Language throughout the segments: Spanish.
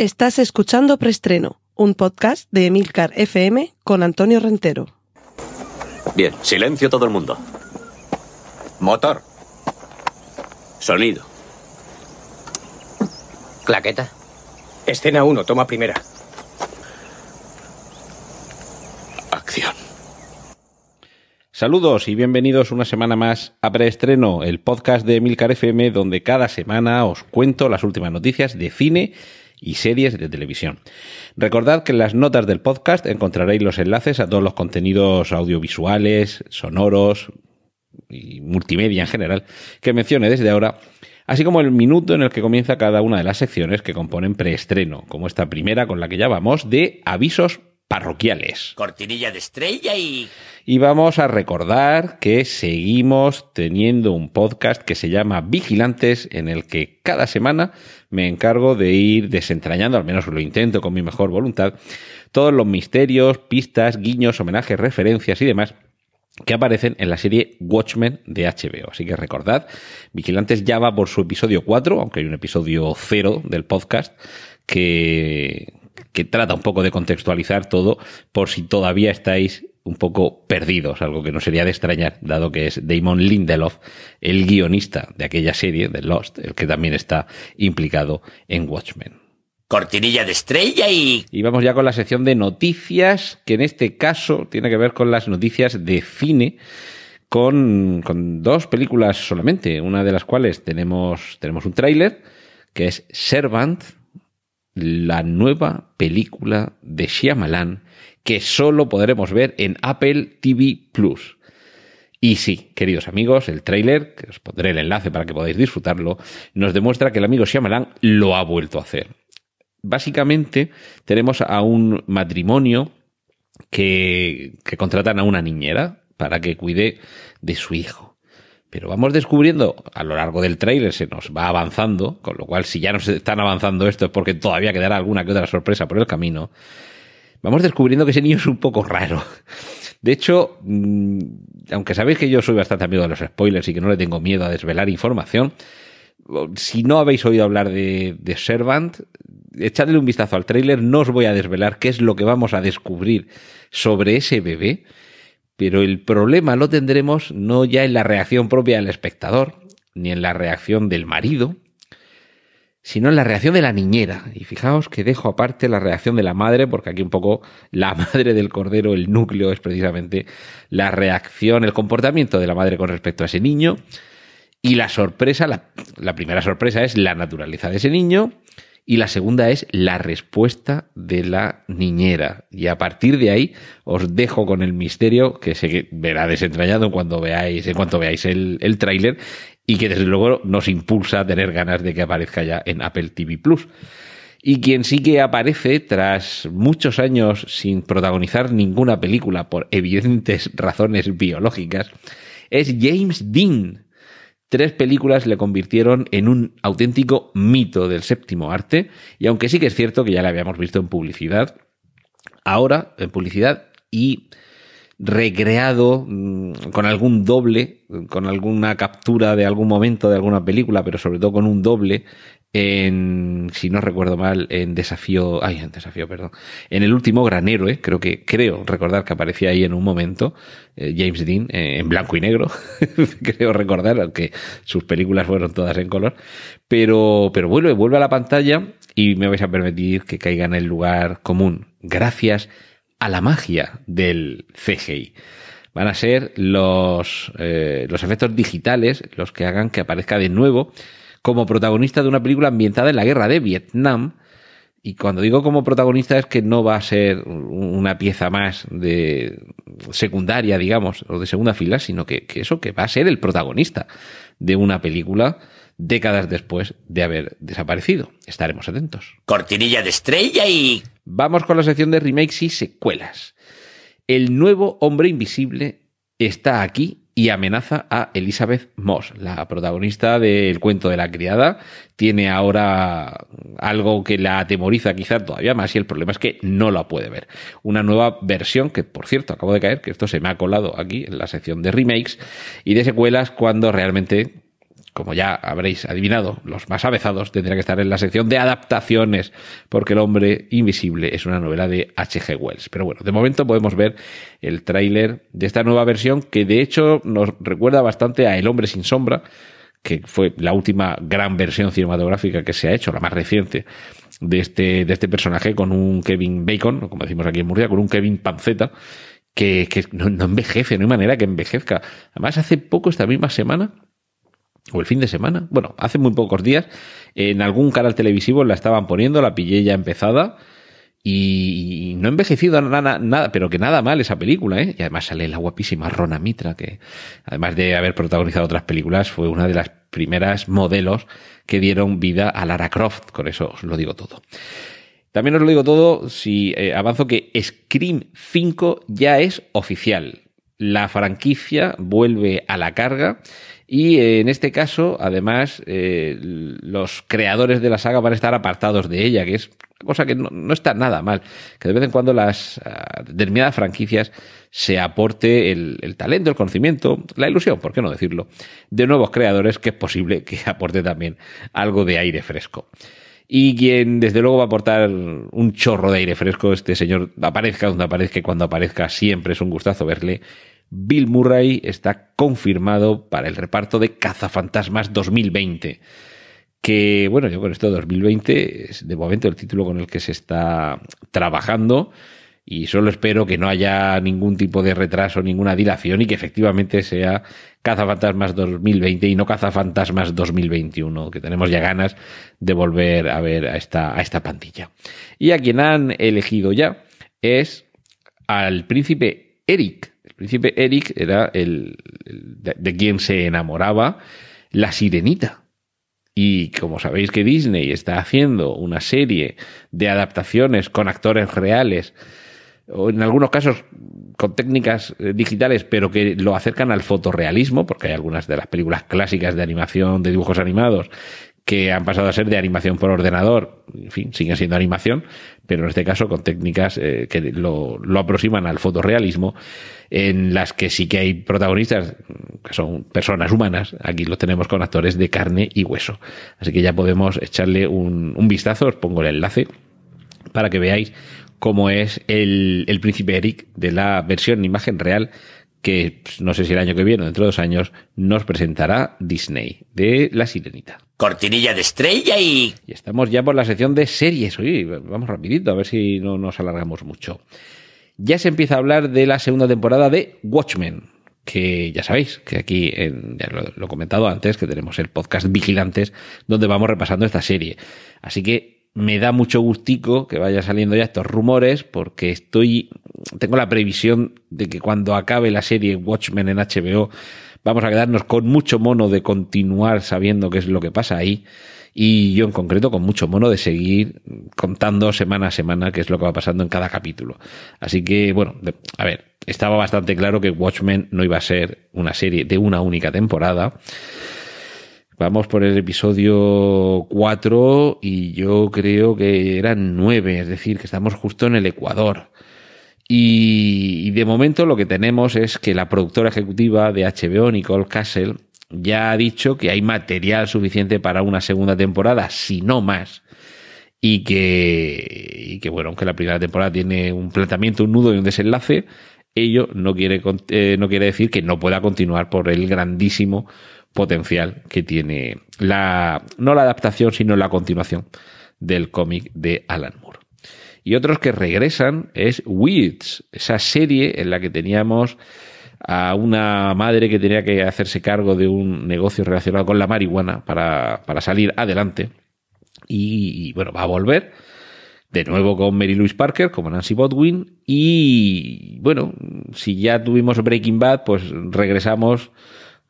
Estás escuchando Preestreno, un podcast de Emilcar FM con Antonio Rentero. Bien, silencio todo el mundo. Motor. Sonido. Claqueta. Escena 1, toma primera. Acción. Saludos y bienvenidos una semana más a Preestreno, el podcast de Emilcar FM, donde cada semana os cuento las últimas noticias de cine y series de televisión. Recordad que en las notas del podcast encontraréis los enlaces a todos los contenidos audiovisuales, sonoros y multimedia en general que mencione desde ahora, así como el minuto en el que comienza cada una de las secciones que componen preestreno, como esta primera con la que ya vamos de avisos parroquiales. Cortinilla de estrella y... Y vamos a recordar que seguimos teniendo un podcast que se llama Vigilantes, en el que cada semana me encargo de ir desentrañando, al menos lo intento con mi mejor voluntad, todos los misterios, pistas, guiños, homenajes, referencias y demás que aparecen en la serie Watchmen de HBO. Así que recordad, Vigilantes ya va por su episodio 4, aunque hay un episodio 0 del podcast que, que trata un poco de contextualizar todo por si todavía estáis un poco perdidos, algo que no sería de extrañar, dado que es Damon Lindelof, el guionista de aquella serie, de Lost, el que también está implicado en Watchmen. Cortinilla de estrella y... Y vamos ya con la sección de noticias, que en este caso tiene que ver con las noticias de cine, con, con dos películas solamente, una de las cuales tenemos, tenemos un tráiler, que es Servant, la nueva película de Shyamalan que solo podremos ver en Apple TV Plus. Y sí, queridos amigos, el tráiler, que os pondré el enlace para que podáis disfrutarlo, nos demuestra que el amigo Shyamalan lo ha vuelto a hacer. Básicamente tenemos a un matrimonio que, que contratan a una niñera para que cuide de su hijo. Pero vamos descubriendo a lo largo del tráiler, se nos va avanzando, con lo cual si ya nos están avanzando esto es porque todavía quedará alguna que otra sorpresa por el camino. Vamos descubriendo que ese niño es un poco raro. De hecho, mmm, aunque sabéis que yo soy bastante amigo de los spoilers y que no le tengo miedo a desvelar información, si no habéis oído hablar de, de Servant, echadle un vistazo al tráiler, no os voy a desvelar qué es lo que vamos a descubrir sobre ese bebé, pero el problema lo tendremos no ya en la reacción propia del espectador, ni en la reacción del marido, sino en la reacción de la niñera. Y fijaos que dejo aparte la reacción de la madre, porque aquí un poco la madre del cordero, el núcleo es precisamente la reacción, el comportamiento de la madre con respecto a ese niño. Y la sorpresa, la, la primera sorpresa es la naturaleza de ese niño. Y la segunda es la respuesta de la niñera. Y a partir de ahí os dejo con el misterio que se verá desentrañado cuando veáis, en cuanto veáis el, el tráiler y que desde luego nos impulsa a tener ganas de que aparezca ya en Apple TV Plus. Y quien sí que aparece tras muchos años sin protagonizar ninguna película por evidentes razones biológicas es James Dean. Tres películas le convirtieron en un auténtico mito del séptimo arte y aunque sí que es cierto que ya le habíamos visto en publicidad, ahora en publicidad y recreado mmm, con algún doble, con alguna captura de algún momento de alguna película, pero sobre todo con un doble en, si no recuerdo mal, en Desafío, ay, en Desafío, perdón, en el último Gran Héroe, creo que, creo recordar que aparecía ahí en un momento, eh, James Dean, eh, en blanco y negro, creo recordar, aunque sus películas fueron todas en color, pero, pero vuelve, vuelve a la pantalla y me vais a permitir que caiga en el lugar común. Gracias a la magia del CGI. Van a ser los, eh, los efectos digitales los que hagan que aparezca de nuevo como protagonista de una película ambientada en la guerra de Vietnam. Y cuando digo como protagonista es que no va a ser una pieza más de secundaria, digamos, o de segunda fila, sino que, que eso, que va a ser el protagonista de una película décadas después de haber desaparecido. Estaremos atentos. Cortinilla de estrella y... Vamos con la sección de remakes y secuelas. El nuevo hombre invisible está aquí y amenaza a Elizabeth Moss, la protagonista del cuento de la criada. Tiene ahora algo que la atemoriza quizá todavía más y el problema es que no la puede ver. Una nueva versión que, por cierto, acabo de caer, que esto se me ha colado aquí en la sección de remakes y de secuelas cuando realmente como ya habréis adivinado, los más avezados, tendría que estar en la sección de adaptaciones, porque El hombre invisible es una novela de H.G. Wells. Pero bueno, de momento podemos ver el tráiler de esta nueva versión que de hecho nos recuerda bastante a El hombre sin sombra, que fue la última gran versión cinematográfica que se ha hecho, la más reciente de este, de este personaje, con un Kevin Bacon, como decimos aquí en Murcia, con un Kevin Panceta, que, que no, no envejece, no hay manera que envejezca. Además, hace poco, esta misma semana, o el fin de semana, bueno, hace muy pocos días, en algún canal televisivo la estaban poniendo, la pillé ya empezada, y no ha envejecido nada, nada, pero que nada mal esa película, ¿eh? Y además sale la guapísima Rona Mitra, que además de haber protagonizado otras películas, fue una de las primeras modelos que dieron vida a Lara Croft. Con eso os lo digo todo. También os lo digo todo si eh, avanzo que Scream 5 ya es oficial. La franquicia vuelve a la carga y eh, en este caso, además, eh, los creadores de la saga van a estar apartados de ella, que es cosa que no, está nada mal, que de vez en cuando las uh, determinadas franquicias se aporte el, el, talento, el conocimiento, la ilusión, ¿por qué no decirlo?, de nuevos creadores que es posible que aporte también algo de aire fresco. Y quien desde luego va a aportar un chorro de aire fresco, este señor aparezca donde aparezca y cuando aparezca siempre es un gustazo verle. Bill Murray está confirmado para el reparto de Cazafantasmas 2020 que bueno, yo con esto 2020 es de momento el título con el que se está trabajando y solo espero que no haya ningún tipo de retraso, ninguna dilación y que efectivamente sea Cazafantasmas 2020 y no Cazafantasmas 2021, que tenemos ya ganas de volver a ver a esta, a esta pantilla. Y a quien han elegido ya es al príncipe Eric. Príncipe Eric era el, de, de quien se enamoraba la sirenita. Y como sabéis que Disney está haciendo una serie de adaptaciones con actores reales, o en algunos casos con técnicas digitales, pero que lo acercan al fotorrealismo, porque hay algunas de las películas clásicas de animación, de dibujos animados, que han pasado a ser de animación por ordenador, en fin, siguen siendo animación, pero en este caso con técnicas eh, que lo, lo, aproximan al fotorrealismo, en las que sí que hay protagonistas que son personas humanas, aquí lo tenemos con actores de carne y hueso. Así que ya podemos echarle un, un vistazo, os pongo el enlace para que veáis cómo es el, el príncipe Eric de la versión en imagen real que pues, no sé si el año que viene o dentro de dos años nos presentará Disney de La Sirenita. Cortinilla de estrella y... Y estamos ya por la sección de series. Oye, vamos rapidito, a ver si no nos alargamos mucho. Ya se empieza a hablar de la segunda temporada de Watchmen, que ya sabéis, que aquí, en, ya lo, lo he comentado antes, que tenemos el podcast Vigilantes, donde vamos repasando esta serie. Así que me da mucho gustico que vaya saliendo ya estos rumores porque estoy tengo la previsión de que cuando acabe la serie Watchmen en HBO vamos a quedarnos con mucho mono de continuar sabiendo qué es lo que pasa ahí y yo en concreto con mucho mono de seguir contando semana a semana qué es lo que va pasando en cada capítulo. Así que bueno, a ver, estaba bastante claro que Watchmen no iba a ser una serie de una única temporada. Vamos por el episodio 4 y yo creo que eran 9, es decir, que estamos justo en el Ecuador. Y, de momento lo que tenemos es que la productora ejecutiva de HBO, Nicole Castle, ya ha dicho que hay material suficiente para una segunda temporada, si no más. Y que, que bueno, aunque la primera temporada tiene un planteamiento, un nudo y un desenlace, ello no quiere, eh, no quiere decir que no pueda continuar por el grandísimo potencial que tiene la, no la adaptación, sino la continuación del cómic de Alan Moore. Y otros que regresan es Weeds, esa serie en la que teníamos a una madre que tenía que hacerse cargo de un negocio relacionado con la marihuana para, para salir adelante. Y, bueno, va a volver de nuevo con Mary Louise Parker como Nancy Bodwin. Y bueno, si ya tuvimos Breaking Bad, pues regresamos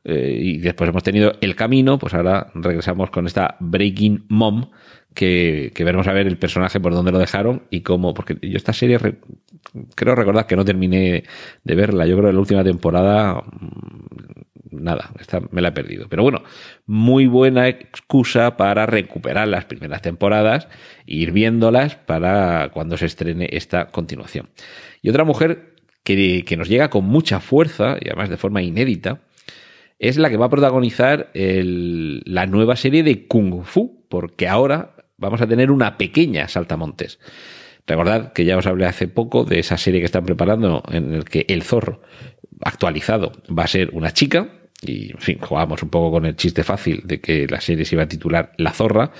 eh, y después hemos tenido El Camino, pues ahora regresamos con esta Breaking Mom, que, veremos a ver el personaje por dónde lo dejaron y cómo, porque yo esta serie re, creo recordar que no terminé de verla, yo creo que la última temporada nada, esta me la he perdido. Pero bueno, muy buena excusa para recuperar las primeras temporadas e ir viéndolas para cuando se estrene esta continuación. Y otra mujer que, que nos llega con mucha fuerza y además de forma inédita, es la que va a protagonizar el- la nueva serie de Kung Fu, porque ahora vamos a tener una pequeña saltamontes. Recordad que ya os hablé hace poco de esa serie que están preparando en el que el zorro actualizado va a ser una chica. Y, en fin, jugamos un poco con el chiste fácil de que la serie se iba a titular La Zorra,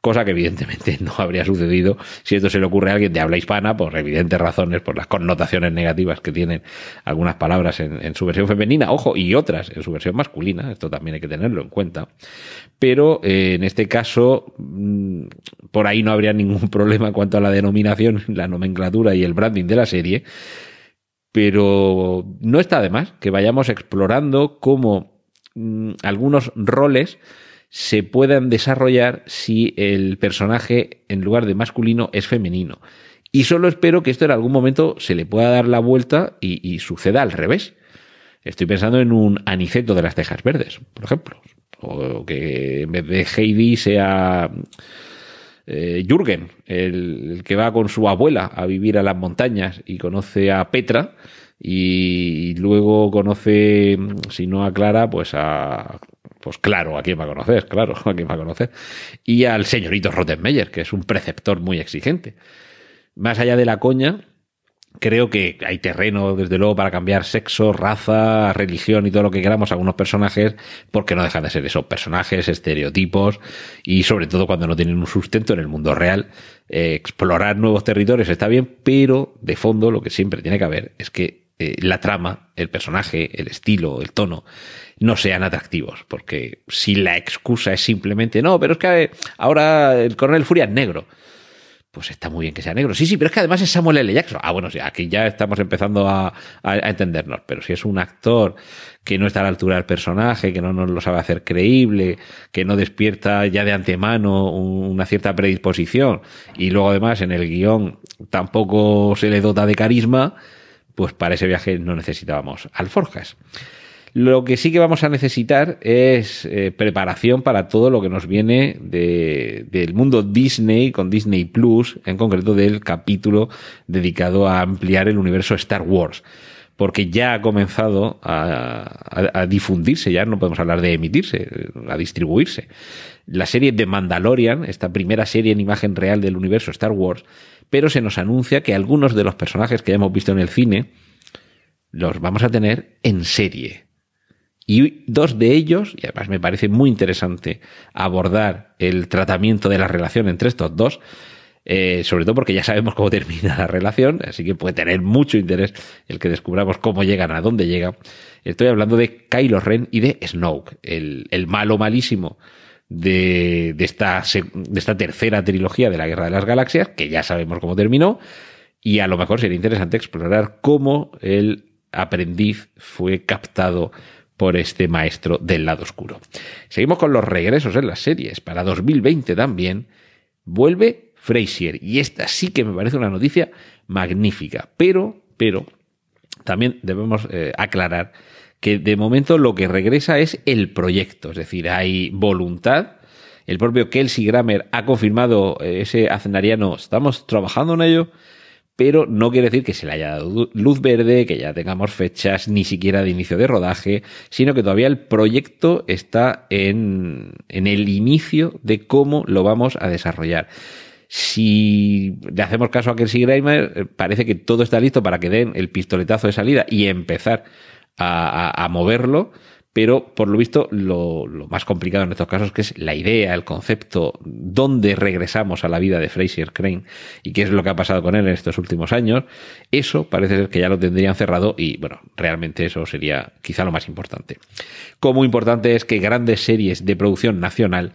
cosa que evidentemente no habría sucedido si esto se le ocurre a alguien de habla hispana por evidentes razones, por las connotaciones negativas que tienen algunas palabras en, en su versión femenina, ojo, y otras en su versión masculina, esto también hay que tenerlo en cuenta. Pero eh, en este caso, mm, por ahí no habría ningún problema en cuanto a la denominación, la nomenclatura y el branding de la serie pero no está de más que vayamos explorando cómo mm, algunos roles se puedan desarrollar si el personaje en lugar de masculino es femenino. Y solo espero que esto en algún momento se le pueda dar la vuelta y, y suceda al revés. Estoy pensando en un aniceto de las cejas verdes, por ejemplo. O que en vez de Heidi sea eh, Jürgen, el, el que va con su abuela a vivir a las montañas y conoce a Petra y luego conoce, si no a Clara, pues a... Pues claro, ¿a quién va a conocer? Claro, ¿a quién va a conocer? Y al señorito Rottenmeier, que es un preceptor muy exigente. Más allá de la coña, creo que hay terreno, desde luego, para cambiar sexo, raza, religión y todo lo que queramos a algunos personajes, porque no dejan de ser esos personajes, estereotipos, y sobre todo cuando no tienen un sustento en el mundo real. Eh, explorar nuevos territorios está bien, pero de fondo lo que siempre tiene que haber es que eh, la trama, el personaje, el estilo, el tono, no sean atractivos, porque si la excusa es simplemente, no, pero es que eh, ahora el coronel Furia es negro pues está muy bien que sea negro. Sí, sí, pero es que además es Samuel L. Jackson. Ah, bueno, sí, aquí ya estamos empezando a, a, a, entendernos. Pero si es un actor que no está a la altura del personaje, que no nos lo sabe hacer creíble, que no despierta ya de antemano una cierta predisposición, y luego además en el guion tampoco se le dota de carisma, pues para ese viaje no necesitábamos alforjas. Lo que sí que vamos a necesitar es eh, preparación para todo lo que nos viene de, del mundo Disney, con Disney Plus, en concreto del capítulo dedicado a ampliar el universo Star Wars. Porque ya ha comenzado a, a, difundirse, ya no podemos hablar de emitirse, a distribuirse. La serie de Mandalorian, esta primera serie en imagen real del universo Star Wars, pero se nos anuncia que algunos de los personajes que hemos visto en el cine los vamos a tener en serie. Y dos de ellos, y además me parece muy interesante abordar el tratamiento de la relación entre estos dos, eh, sobre todo porque ya sabemos cómo termina la relación, así que puede tener mucho interés el que descubramos cómo llegan, a dónde llegan. Estoy hablando de Kylo Ren y de Snoke, el, el malo malísimo de, de, esta, de esta tercera trilogía de la Guerra de las Galaxias, que ya sabemos cómo terminó, y a lo mejor sería interesante explorar cómo el aprendiz fue captado por este maestro del lado oscuro. Seguimos con los regresos en las series. Para 2020 también vuelve Frasier. Y esta sí que me parece una noticia magnífica. Pero, pero, también debemos eh, aclarar que de momento lo que regresa es el proyecto. Es decir, hay voluntad. El propio Kelsey Grammer ha confirmado ese acenariano, estamos trabajando en ello pero no quiere decir que se le haya dado luz verde, que ya tengamos fechas ni siquiera de inicio de rodaje, sino que todavía el proyecto está en, en el inicio de cómo lo vamos a desarrollar. Si le hacemos caso a Kelsey Grammer, parece que todo está listo para que den el pistoletazo de salida y empezar a, a moverlo, pero por lo visto lo, más complicado en estos casos que es la idea, el concepto, dónde regresamos a la vida de Fraser Crane y qué es lo que ha pasado con él en estos últimos años, eso parece ser que ya lo tendrían cerrado y bueno, realmente eso sería quizá lo más importante. Como importante es que grandes series de producción nacional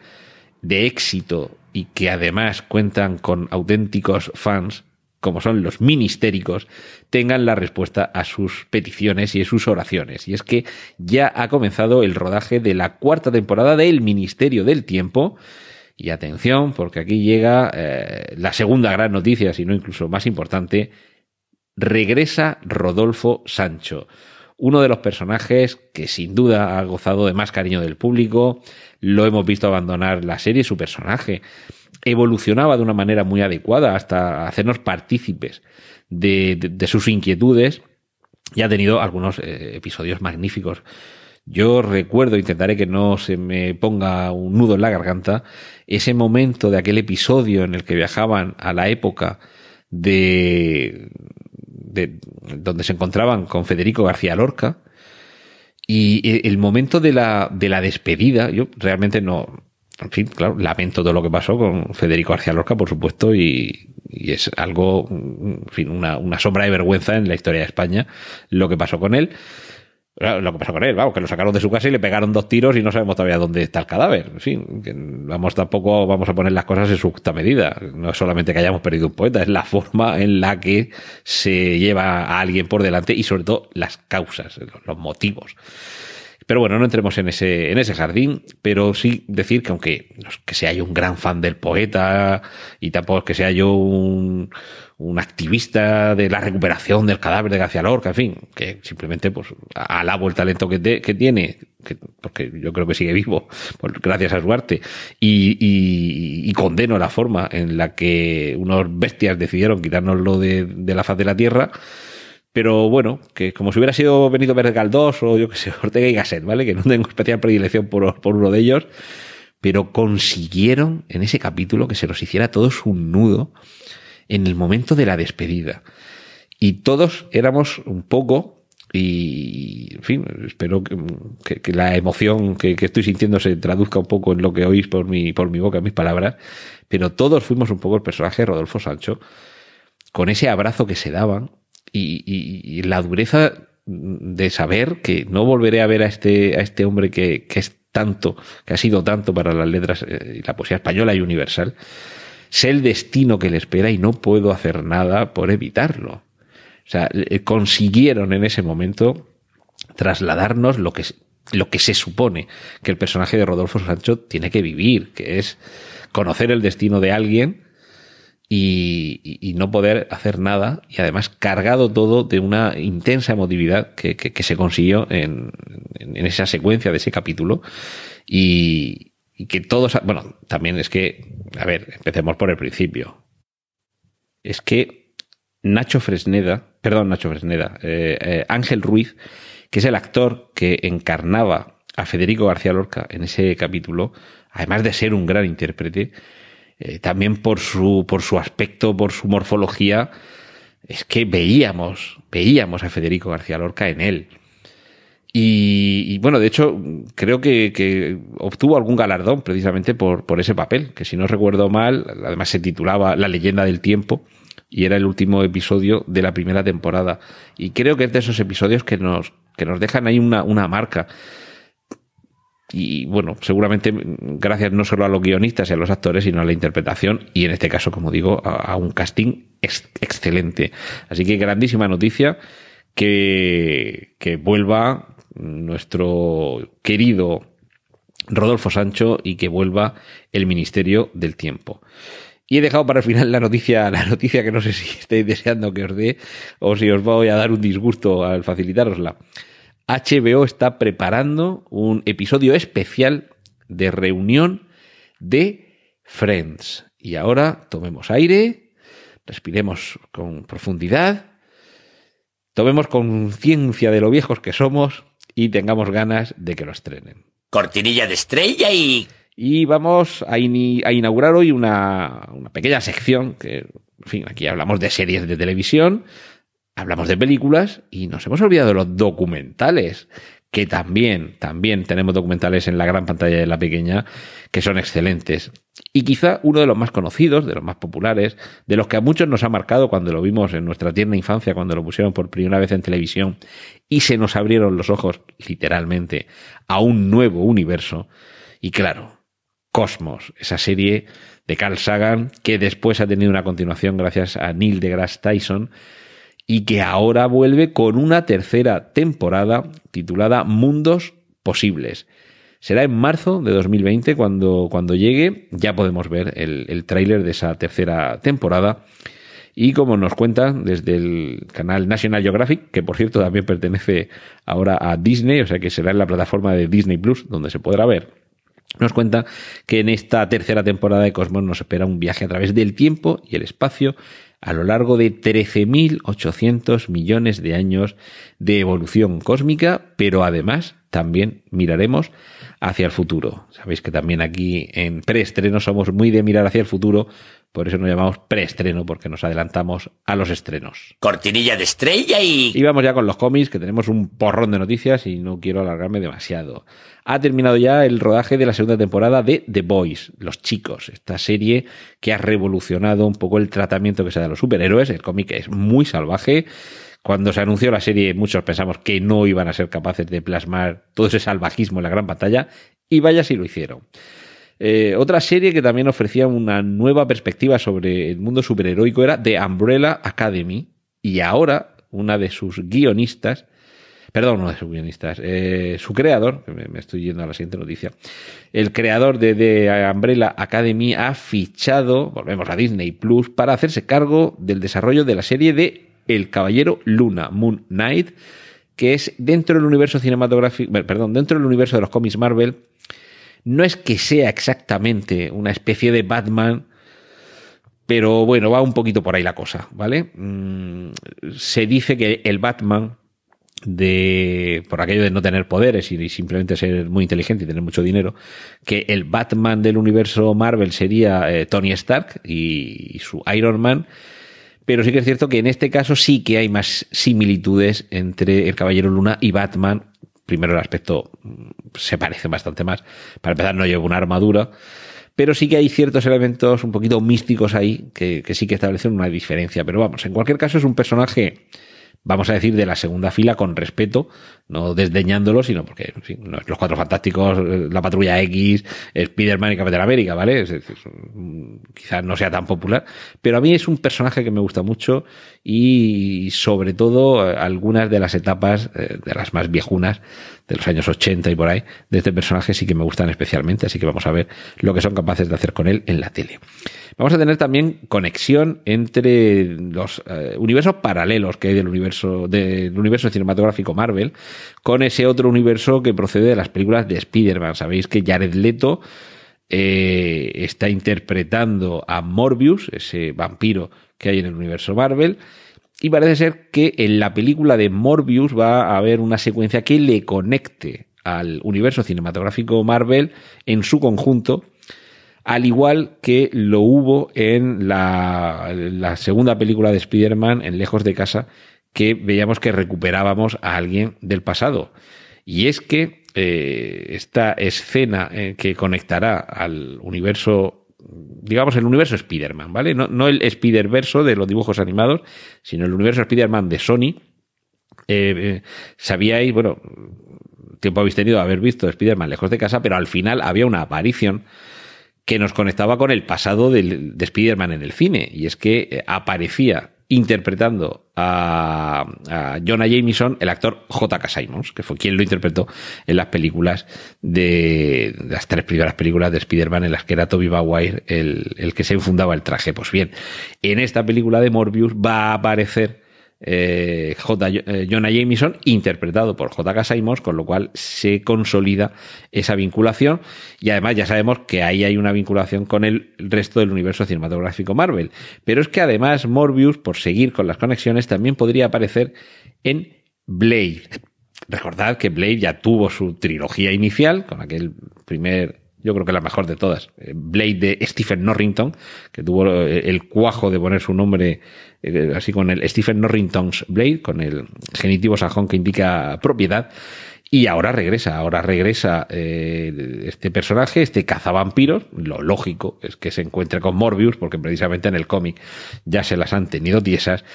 de éxito y que además cuentan con auténticos fans como son los ministéricos, tengan la respuesta a sus peticiones y a sus oraciones. Y es que ya ha comenzado el rodaje de la cuarta temporada del Ministerio del Tiempo. Y atención, porque aquí llega eh, la segunda gran noticia, si no incluso más importante. Regresa Rodolfo Sancho, uno de los personajes que sin duda ha gozado de más cariño del público. Lo hemos visto abandonar la serie, su personaje evolucionaba de una manera muy adecuada hasta hacernos partícipes de, sus inquietudes y ha tenido algunos eh, episodios magníficos. Yo recuerdo, intentaré que no se me ponga un nudo en la garganta, ese momento de aquel episodio en el que viajaban a la época de, de donde se encontraban con Federico García Lorca y el momento de la, de la despedida, yo realmente no, en fin, claro, lamento todo lo que pasó con Federico García Lorca, por supuesto, y, y es algo, en fin, una, una, sombra de vergüenza en la historia de España lo que pasó con él. Lo que pasó con él, vamos, que lo sacaron de su casa y le pegaron dos tiros y no sabemos todavía dónde está el cadáver. En fin, vamos tampoco vamos a poner las cosas en su justa medida. No es solamente que hayamos perdido un poeta, es la forma en la que se lleva a alguien por delante y sobre todo las causas, los motivos. Pero bueno, no entremos en ese, en ese jardín, pero sí decir que aunque no es que sea yo un gran fan del poeta y tampoco es que sea yo un, un activista de la recuperación del cadáver de García Lorca, en fin, que simplemente pues alabo el talento que, que tiene, que, porque yo creo que sigue vivo, pues, gracias a su arte, y, y, y, condeno la forma en la que unos bestias decidieron quitárnoslo de, de la faz de la tierra, pero bueno, que como si hubiera sido Benito Galdós o yo que sé, Ortega y Gasset, ¿vale? Que no tengo especial predilección por, por uno de ellos, pero consiguieron en ese capítulo que se los hiciera todos un nudo en el momento de la despedida. Y todos éramos un poco, y en fin, espero que, que, que la emoción que, que, estoy sintiendo se traduzca un poco en lo que oís por mi, por mi boca, en mis palabras, pero todos fuimos un poco el personaje de Rodolfo Sancho, con ese abrazo que se daban y, y, y, la dureza de saber que no volveré a ver a este, a este hombre que, que es tanto, que ha sido tanto para las letras y la poesía española y universal, sé el destino que le espera y no puedo hacer nada por evitarlo. O sea, consiguieron en ese momento trasladarnos lo que, lo que se supone que el personaje de Rodolfo Sancho tiene que vivir, que es conocer el destino de alguien y, y, no poder hacer nada y además cargado todo de una intensa emotividad que, que, se consiguió en, en, esa secuencia de ese capítulo y, y, que todos, bueno, también es que, a ver, empecemos por el principio. Es que Nacho Fresneda, perdón, Nacho Fresneda, eh, eh, Ángel Ruiz, que es el actor que encarnaba a Federico García Lorca en ese capítulo, además de ser un gran intérprete, eh, también por su, por su aspecto, por su morfología, es que veíamos, veíamos a Federico García Lorca en él. Y, bueno, de hecho, creo que, que, obtuvo algún galardón precisamente por, por ese papel, que si no recuerdo mal, además se titulaba La leyenda del tiempo y era el último episodio de la primera temporada. Y creo que es de esos episodios que nos, que nos dejan ahí una, una marca y bueno, seguramente gracias no solo a los guionistas y a los actores, sino a la interpretación y en este caso, como digo, a, un casting ex excelente. Así que grandísima noticia que, que vuelva nuestro querido Rodolfo Sancho y que vuelva el Ministerio del Tiempo. Y he dejado para el final la noticia, la noticia que no sé si estáis deseando que os dé o si os voy a dar un disgusto al facilitarosla. HBO está preparando un episodio especial de reunión de Friends. Y ahora tomemos aire, respiremos con profundidad, tomemos conciencia de lo viejos que somos y tengamos ganas de que lo estrenen. Cortinilla de estrella y... Y vamos a, in a inaugurar hoy una, una pequeña sección que, en fin, aquí hablamos de series de televisión, hablamos de películas y nos hemos olvidado de los documentales, que también, también tenemos documentales en la gran pantalla de la pequeña que son excelentes. Y quizá uno de los más conocidos, de los más populares, de los que a muchos nos ha marcado cuando lo vimos en nuestra tierna infancia, cuando lo pusieron por primera vez en televisión y se nos abrieron los ojos, literalmente, a un nuevo universo. Y claro, Cosmos, esa serie de Carl Sagan que después ha tenido una continuación gracias a Neil deGrasse Tyson, y que ahora vuelve con una tercera temporada titulada Mundos Posibles. Será en marzo de 2020 cuando, cuando llegue, ya podemos ver el, el tráiler de esa tercera temporada. Y como nos cuentan desde el canal National Geographic, que por cierto también pertenece ahora a Disney, o sea que será en la plataforma de Disney Plus donde se podrá ver, nos cuenta que en esta tercera temporada de Cosmos nos espera un viaje a través del tiempo y el espacio a lo largo de 13.800 millones de años de evolución cósmica, pero además también miraremos hacia el futuro. Sabéis que también aquí en preestreno somos muy de mirar hacia el futuro, por eso nos llamamos preestreno, porque nos adelantamos a los estrenos. Cortinilla de estrella y... Y vamos ya con los cómics, que tenemos un porrón de noticias y no quiero alargarme demasiado. Ha terminado ya el rodaje de la segunda temporada de The Boys, Los Chicos, esta serie que ha revolucionado un poco el tratamiento que se da a los superhéroes. El cómic es muy salvaje. Cuando se anunció la serie, muchos pensamos que no iban a ser capaces de plasmar todo ese salvajismo en la gran pantalla, y vaya si lo hicieron. Eh, otra serie que también ofrecía una nueva perspectiva sobre el mundo superheroico era The Umbrella Academy. Y ahora, una de sus guionistas, perdón, no de sus guionistas, eh, su creador, me, estoy yendo a la siguiente noticia, el creador de The Umbrella Academy ha fichado, volvemos a Disney Plus, para hacerse cargo del desarrollo de la serie de El Caballero Luna, Moon Knight, que es dentro del universo cinematográfico, perdón, dentro del universo de los cómics Marvel, no es que sea exactamente una especie de Batman, pero bueno, va un poquito por ahí la cosa, ¿vale? Mm, se dice que el Batman de por aquello de no tener poderes y simplemente ser muy inteligente y tener mucho dinero, que el Batman del universo Marvel sería eh, Tony Stark y, y, su Iron Man, pero sí que es cierto que en este caso sí que hay más similitudes entre el Caballero Luna y Batman. Primero el aspecto mm, se parece bastante más. Para empezar no lleva una armadura, pero sí que hay ciertos elementos un poquito místicos ahí que, que sí que establecen una diferencia. Pero vamos, en cualquier caso es un personaje vamos a decir, de la segunda fila con respeto, no desdeñándolo, sino porque, en fin, los cuatro fantásticos, la patrulla X, Spider-Man y Capitán América, ¿vale? Quizás no sea tan popular, pero a mí es un personaje que me gusta mucho y sobre todo algunas de las etapas, de las más viejunas, de los años 80 y por ahí, de este personaje sí que me gustan especialmente, así que vamos a ver lo que son capaces de hacer con él en la tele. Vamos a tener también conexión entre los eh, universos paralelos que hay del universo, del universo cinematográfico Marvel con ese otro universo que procede de las películas de Spider-Man. Sabéis que Jared Leto eh, está interpretando a Morbius, ese vampiro que hay en el universo Marvel, y parece ser que en la película de Morbius va a haber una secuencia que le conecte al universo cinematográfico Marvel en su conjunto, al igual que lo hubo en la, segunda película de Spider-Man, en Lejos de Casa, que veíamos que recuperábamos a alguien del pasado. Y es que eh, esta escena eh, que conectará al universo, digamos, el universo Spider-Man, ¿vale? No, no el Spider-Verso de los dibujos animados, sino el universo Spider-Man de Sony. Eh, sabíais, bueno, tiempo habéis tenido de haber visto Spider-Man lejos de casa, pero al final había una aparición que nos conectaba con el pasado de, de Spider-Man en el cine. Y es que eh, aparecía interpretando a, a, Jonah Jameson el actor J.K. Simons, que fue quien lo interpretó en las películas de, las tres primeras películas de Spider-Man en las que era Tobey Maguire el, el que se infundaba el traje. Pues bien, en esta película de Morbius va a aparecer eh, J. Eh, Jonah Jameson, interpretado por J.K. Simons, con lo cual se consolida esa vinculación y además ya sabemos que ahí hay una vinculación con el resto del universo cinematográfico Marvel. Pero es que además Morbius, por seguir con las conexiones, también podría aparecer en Blade. Recordad que Blade ya tuvo su trilogía inicial con aquel primer yo creo que la mejor de todas, Blade de Stephen Norrington, que tuvo el cuajo de poner su nombre así con el Stephen Norrington's Blade, con el genitivo sajón que indica propiedad. Y ahora regresa, ahora regresa eh, este personaje, este cazavampiros. Lo lógico es que se encuentre con Morbius, porque precisamente en el cómic ya se las han tenido tiesas.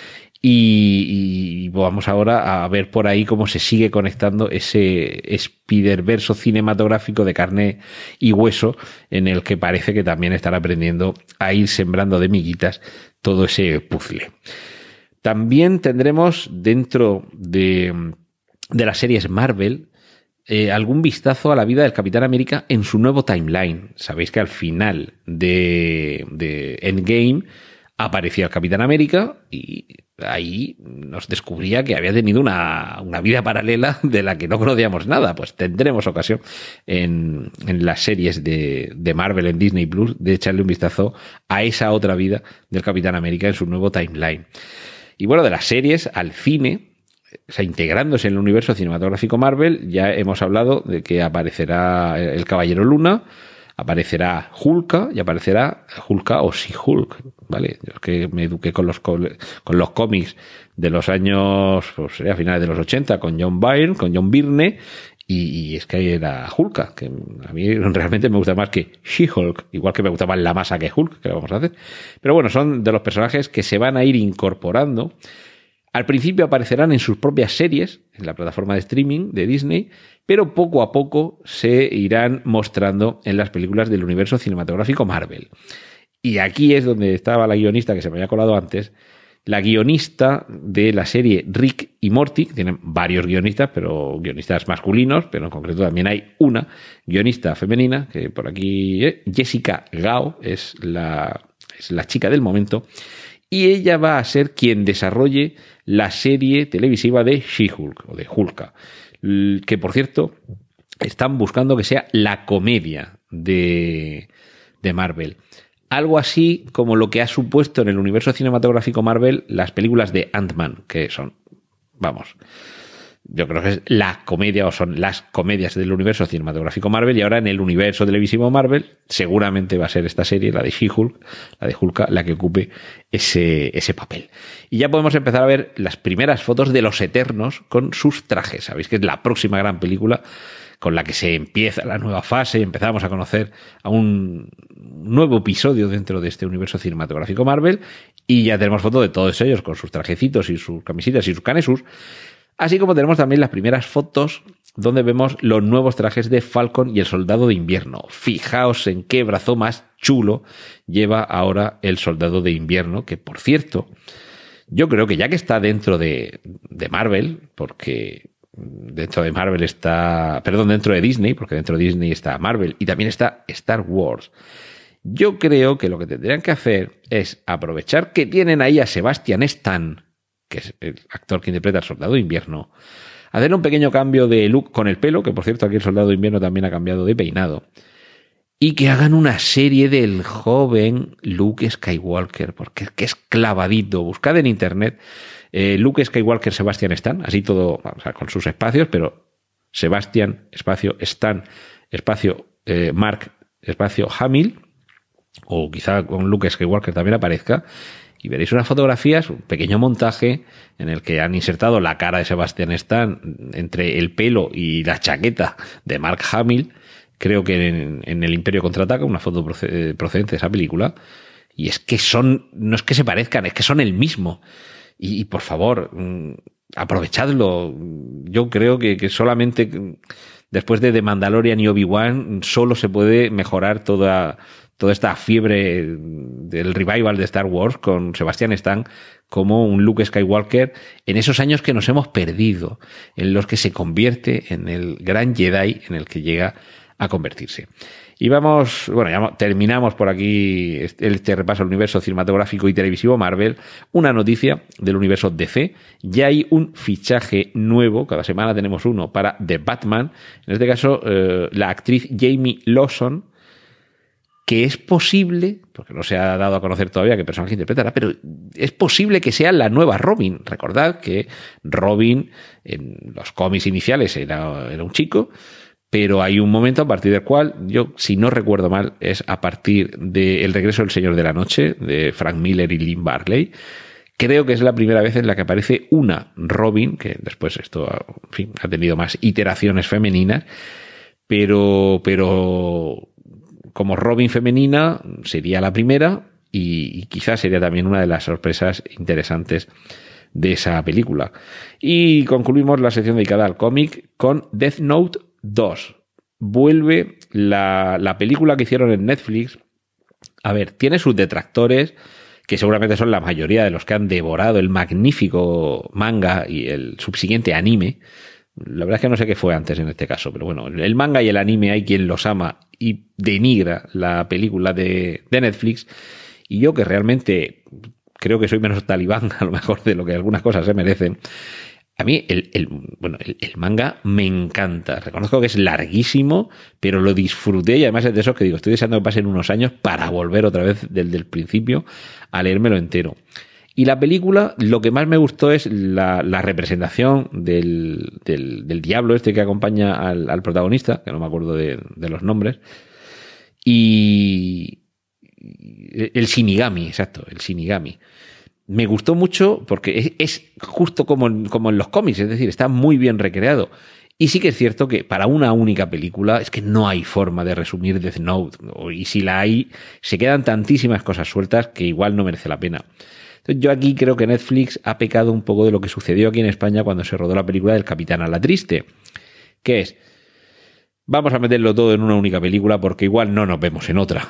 Y, vamos ahora a ver por ahí cómo se sigue conectando ese Spider-Verso cinematográfico de carne y hueso en el que parece que también están aprendiendo a ir sembrando de miguitas todo ese puzzle. También tendremos dentro de, de las series Marvel eh, algún vistazo a la vida del Capitán América en su nuevo timeline. Sabéis que al final de, de Endgame aparecía el Capitán América y ahí nos descubría que había tenido una, una vida paralela de la que no conocíamos nada. Pues tendremos ocasión en, en las series de, de, Marvel en Disney Plus de echarle un vistazo a esa otra vida del Capitán América en su nuevo timeline. Y bueno, de las series al cine, o sea, integrándose en el universo cinematográfico Marvel, ya hemos hablado de que aparecerá el Caballero Luna, aparecerá Hulka y aparecerá Hulka o si Hulk, ¿vale? Yo es que me eduqué con los, con los cómics de los años, pues a finales de los 80, con John Byrne, con John Byrne, y, es que ahí era Hulka, que a mí realmente me gusta más que She-Hulk, igual que me gusta más la masa que Hulk, que vamos a hacer. Pero bueno, son de los personajes que se van a ir incorporando. Al principio aparecerán en sus propias series, en la plataforma de streaming de Disney, pero poco a poco se irán mostrando en las películas del universo cinematográfico Marvel. Y aquí es donde estaba la guionista que se me había colado antes, la guionista de la serie Rick y Morty, tienen varios guionistas, pero guionistas masculinos, pero en concreto también hay una guionista femenina, que por aquí, eh, Jessica Gao, es la, es la chica del momento, y ella va a ser quien desarrolle la serie televisiva de She-Hulk, o de Hulka que por cierto están buscando que sea la comedia de, de Marvel. Algo así como lo que ha supuesto en el universo cinematográfico Marvel las películas de Ant-Man, que son, vamos, yo creo que es la comedia o son las comedias del universo cinematográfico Marvel y ahora en el universo televisivo Marvel seguramente va a ser esta serie, la de She-Hulk, la de Hulk, la que ocupe ese, ese papel. Y ya podemos empezar a ver las primeras fotos de los Eternos con sus trajes. Sabéis que es la próxima gran película con la que se empieza la nueva fase y empezamos a conocer a un nuevo episodio dentro de este universo cinematográfico Marvel y ya tenemos fotos de todos ellos con sus trajecitos y sus camisitas y sus canesus Así como tenemos también las primeras fotos donde vemos los nuevos trajes de Falcon y el Soldado de Invierno. Fijaos en qué brazo más chulo lleva ahora el Soldado de Invierno, que por cierto, yo creo que ya que está dentro de, de Marvel, porque dentro de Marvel está, perdón, dentro de Disney, porque dentro de Disney está Marvel y también está Star Wars. Yo creo que lo que tendrían que hacer es aprovechar que tienen ahí a Sebastian Stan, que es el actor que interpreta al soldado de invierno, hacer un pequeño cambio de look con el pelo, que por cierto aquí el soldado de invierno también ha cambiado de peinado, y que hagan una serie del joven Luke Skywalker, porque es clavadito. Buscad en internet eh, Luke Skywalker Sebastian Stan, así todo, con sus espacios, pero Sebastian, espacio Stan, espacio eh, Mark, espacio Hamill, o quizá con Luke Skywalker también aparezca, y veréis unas fotografías, un pequeño montaje en el que han insertado la cara de Sebastián Stan entre el pelo y la chaqueta de Mark Hamill, creo que en, el Imperio Contraataca, una foto procedente de esa película, y es que son, no es que se parezcan, es que son el mismo. Y, por favor, mm, aprovechadlo. Yo creo que, que solamente después de The Mandalorian y Obi-Wan solo se puede mejorar toda, toda esta fiebre del revival de Star Wars con Sebastian Stan como un Luke Skywalker en esos años que nos hemos perdido, en los que se convierte en el gran Jedi en el que llega a convertirse. Y vamos, bueno, ya terminamos por aquí este, este repaso al universo cinematográfico y televisivo Marvel. Una noticia del universo DC. Ya hay un fichaje nuevo, cada semana tenemos uno para The Batman. En este caso, eh, la actriz Jamie Lawson, que es posible, porque no se ha dado a conocer todavía qué personaje interpretará, pero es posible que sea la nueva Robin. Recordad que Robin en los cómics iniciales era, era un chico, pero hay un momento a partir del cual, yo, si no recuerdo mal, es a partir del regreso del Señor de la Noche, de Frank Miller y Lynn Barley. Creo que es la primera vez en la que aparece una Robin, que después esto ha tenido más iteraciones femeninas, pero, pero como Robin femenina sería la primera y, quizás sería también una de las sorpresas interesantes de esa película. Y concluimos la sección dedicada al cómic con Death Note 2. Vuelve la, la película que hicieron en Netflix. A ver, tiene sus detractores, que seguramente son la mayoría de los que han devorado el magnífico manga y el subsiguiente anime la verdad es que no sé qué fue antes en este caso, pero bueno, el manga y el anime hay quien los ama y denigra la película de, Netflix. Y yo que realmente creo que soy menos talibán, a lo mejor, de lo que algunas cosas se merecen. A mí el, bueno, el, manga me encanta. Reconozco que es larguísimo, pero lo disfruté y además es de eso que digo, estoy deseando que pasen unos años para volver otra vez desde el principio a leérmelo entero. Y la película, lo que más me gustó es la, representación del, del, diablo este que acompaña al, protagonista, que no me acuerdo de, los nombres, y el Shinigami, exacto, el Shinigami. Me gustó mucho porque es, justo como, como en los cómics, es decir, está muy bien recreado. Y sí que es cierto que para una única película es que no hay forma de resumir Death Note. Y si la hay, se quedan tantísimas cosas sueltas que igual no merece la pena yo aquí creo que Netflix ha pecado un poco de lo que sucedió aquí en España cuando se rodó la película del Capitán a la Triste, que es, vamos a meterlo todo en una única película porque igual no nos vemos en otra.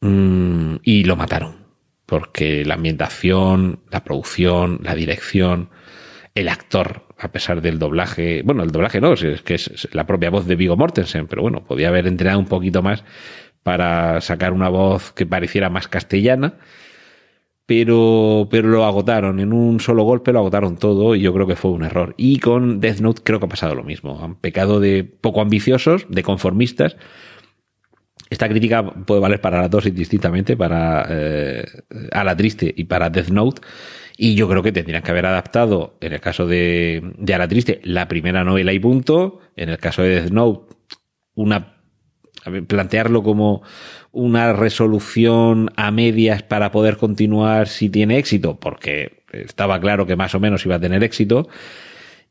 Mm, y lo mataron, porque la ambientación, la producción, la dirección, el actor, a pesar del doblaje, bueno, el doblaje no, es que es la propia voz de Vigo Mortensen, pero bueno, podía haber entrenado un poquito más para sacar una voz que pareciera más castellana pero, pero lo agotaron. En un solo golpe lo agotaron todo y yo creo que fue un error. Y con Death Note creo que ha pasado lo mismo. Han pecado de poco ambiciosos, de conformistas. Esta crítica puede valer para las dos indistintamente, para eh, A la Triste y para Death Note. Y yo creo que tendrían que haber adaptado, en el caso de, de A la Triste, la primera novela y punto. En el caso de Death Note, una plantearlo como una resolución a medias para poder continuar si tiene éxito, porque estaba claro que más o menos iba a tener éxito,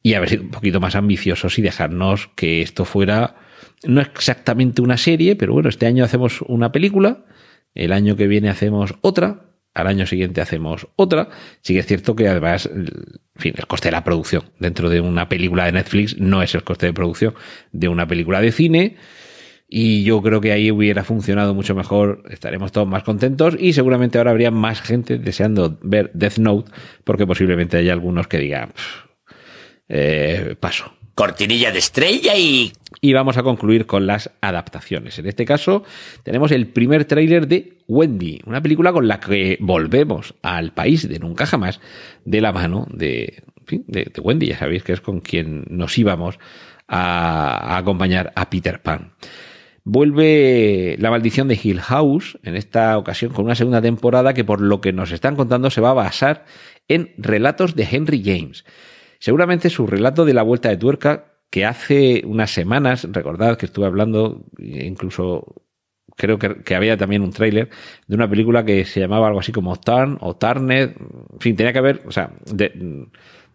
y haber sido un poquito más ambiciosos y dejarnos que esto fuera no exactamente una serie, pero bueno, este año hacemos una película, el año que viene hacemos otra, al año siguiente hacemos otra. Sí que es cierto que además, en fin, el coste de la producción dentro de una película de Netflix no es el coste de producción de una película de cine. Y yo creo que ahí hubiera funcionado mucho mejor, estaremos todos más contentos y seguramente ahora habría más gente deseando ver Death Note porque posiblemente haya algunos que digan, eh, paso. Cortinilla de estrella y... Y vamos a concluir con las adaptaciones. En este caso tenemos el primer tráiler de Wendy, una película con la que volvemos al país de nunca jamás de la mano de, de, Wendy. Ya sabéis que es con quien nos íbamos a acompañar a Peter Pan. Vuelve La maldición de Hill House, en esta ocasión con una segunda temporada que por lo que nos están contando se va a basar en relatos de Henry James. Seguramente su relato de la vuelta de tuerca, que hace unas semanas, recordad que estuve hablando, incluso creo que, había también un tráiler de una película que se llamaba algo así como Turn o Tarnet, en fin, tenía que ver, o sea,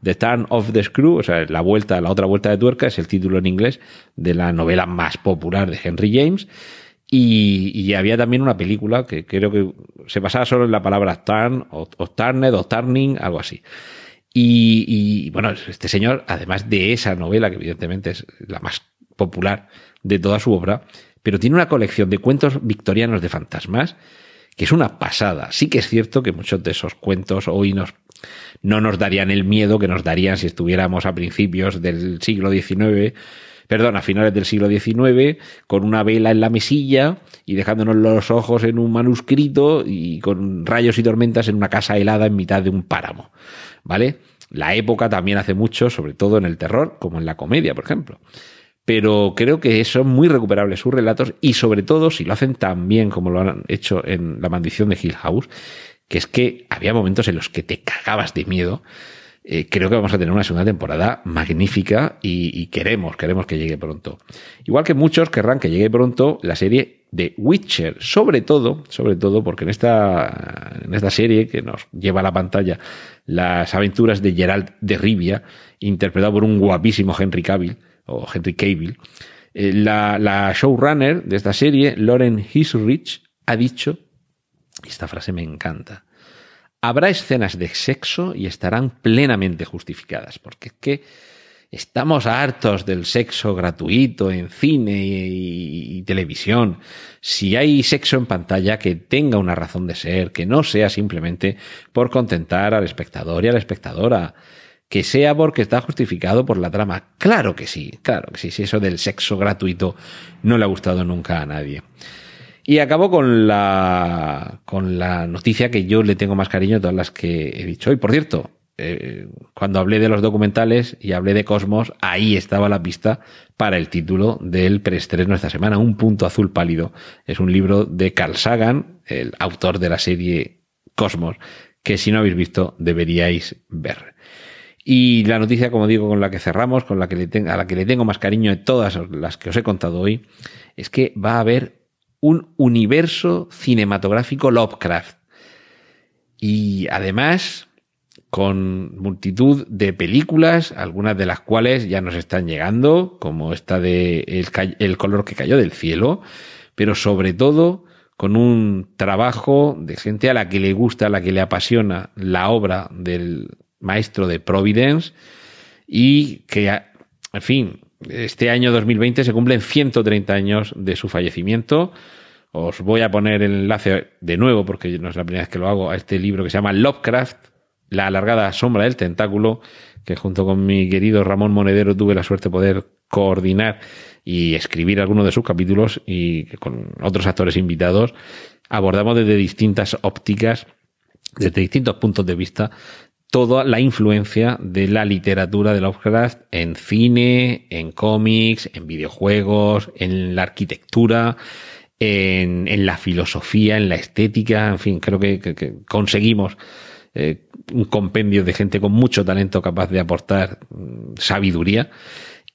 The Turn of the Screw, o sea, la vuelta, la otra vuelta de tuerca, es el título en inglés de la novela más popular de Henry James. Y, había también una película que creo que se basaba solo en la palabra turn o, o o turning, algo así. Y, y, bueno, este señor, además de esa novela, que evidentemente es la más popular de toda su obra, pero tiene una colección de cuentos victorianos de fantasmas que es una pasada. Sí que es cierto que muchos de esos cuentos hoy nos no nos darían el miedo que nos darían si estuviéramos a principios del siglo XIX, perdón, a finales del siglo XIX, con una vela en la mesilla y dejándonos los ojos en un manuscrito y con rayos y tormentas en una casa helada en mitad de un páramo. ¿Vale? La época también hace mucho, sobre todo en el terror, como en la comedia, por ejemplo. Pero creo que son muy recuperables sus relatos y sobre todo si lo hacen tan bien como lo han hecho en La maldición de Hill House, que es que había momentos en los que te cagabas de miedo. Eh, creo que vamos a tener una segunda temporada magnífica y, queremos, queremos que llegue pronto. Igual que muchos querrán que llegue pronto la serie de Witcher, sobre todo, sobre todo porque en esta, en esta serie que nos lleva a la pantalla las aventuras de Gerald de Rivia, interpretado por un guapísimo Henry Cavill, o Henry Cavill, eh, la, la showrunner de esta serie, Lauren Hisrich, ha dicho esta frase me encanta. Habrá escenas de sexo y estarán plenamente justificadas, porque es que estamos hartos del sexo gratuito en cine y, televisión. Si hay sexo en pantalla, que tenga una razón de ser, que no sea simplemente por contentar al espectador y a la espectadora, que sea porque está justificado por la trama. Claro que sí, claro que sí, si eso del sexo gratuito no le ha gustado nunca a nadie. Y acabo con la, con la noticia que yo le tengo más cariño a todas las que he dicho hoy. Por cierto, eh, cuando hablé de los documentales y hablé de Cosmos, ahí estaba la pista para el título del preestreno esta semana, Un punto azul pálido. Es un libro de Carl Sagan, el autor de la serie Cosmos, que si no habéis visto deberíais ver. Y la noticia, como digo, con la que cerramos, con la que le a la que le tengo más cariño de todas las que os he contado hoy, es que va a haber un universo cinematográfico Lovecraft. Y además, con multitud de películas, algunas de las cuales ya nos están llegando, como esta de el, color que cayó del cielo, pero sobre todo con un trabajo de gente a la que le gusta, a la que le apasiona la obra del maestro de Providence y que, en fin, este año 2020 se cumplen 130 años de su fallecimiento. Os voy a poner el enlace de nuevo, porque no es la primera vez que lo hago, a este libro que se llama Lovecraft, La alargada sombra del tentáculo, que junto con mi querido Ramón Monedero tuve la suerte de poder coordinar y escribir algunos de sus capítulos y con otros actores invitados abordamos desde distintas ópticas, desde distintos puntos de vista, toda la influencia de la literatura de Lovecraft en cine, en cómics, en videojuegos, en la arquitectura, en, la filosofía, en la estética, en fin, creo que, conseguimos eh, un compendio de gente con mucho talento capaz de aportar mm, sabiduría.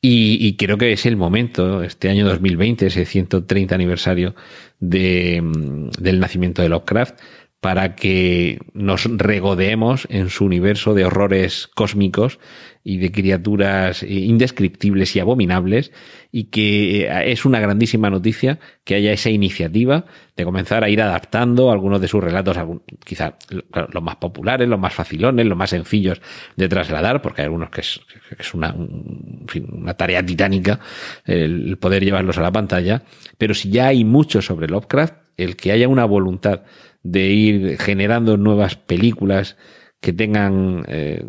Y, creo que es el momento, este año 2020, ese 130 aniversario mm, del nacimiento de Lovecraft, para que nos regodeemos en su universo de horrores cósmicos y de criaturas indescriptibles y abominables y que eh, es una grandísima noticia que haya esa iniciativa de comenzar a ir adaptando algunos de sus relatos, quizá los más populares, los más facilones, los más sencillos de trasladar, porque hay algunos que es, una, un, una tarea titánica el poder llevarlos a la pantalla, pero si ya hay mucho sobre Lovecraft, el que haya una voluntad de ir generando nuevas películas que tengan eh,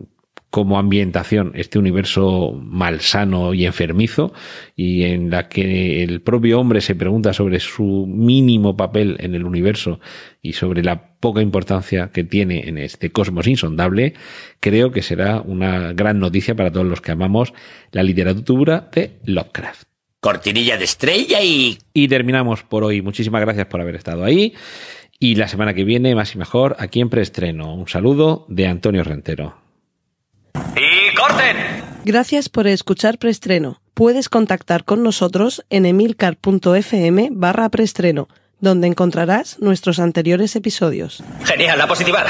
como ambientación este universo malsano y enfermizo y en la que el propio hombre se pregunta sobre su mínimo papel en el universo y sobre la poca importancia que tiene en este cosmos insondable, creo que será una gran noticia para todos los que amamos la literatura de Lovecraft. Cortinilla de estrella y... Y terminamos por hoy. Muchísimas gracias por haber estado ahí. Y la semana que viene, más y mejor, aquí en preestreno. Un saludo de Antonio Rentero. ¡Y corten! Gracias por escuchar preestreno. Puedes contactar con nosotros en emilcar.fm barra preestreno, donde encontrarás nuestros anteriores episodios. Genial, a positivar.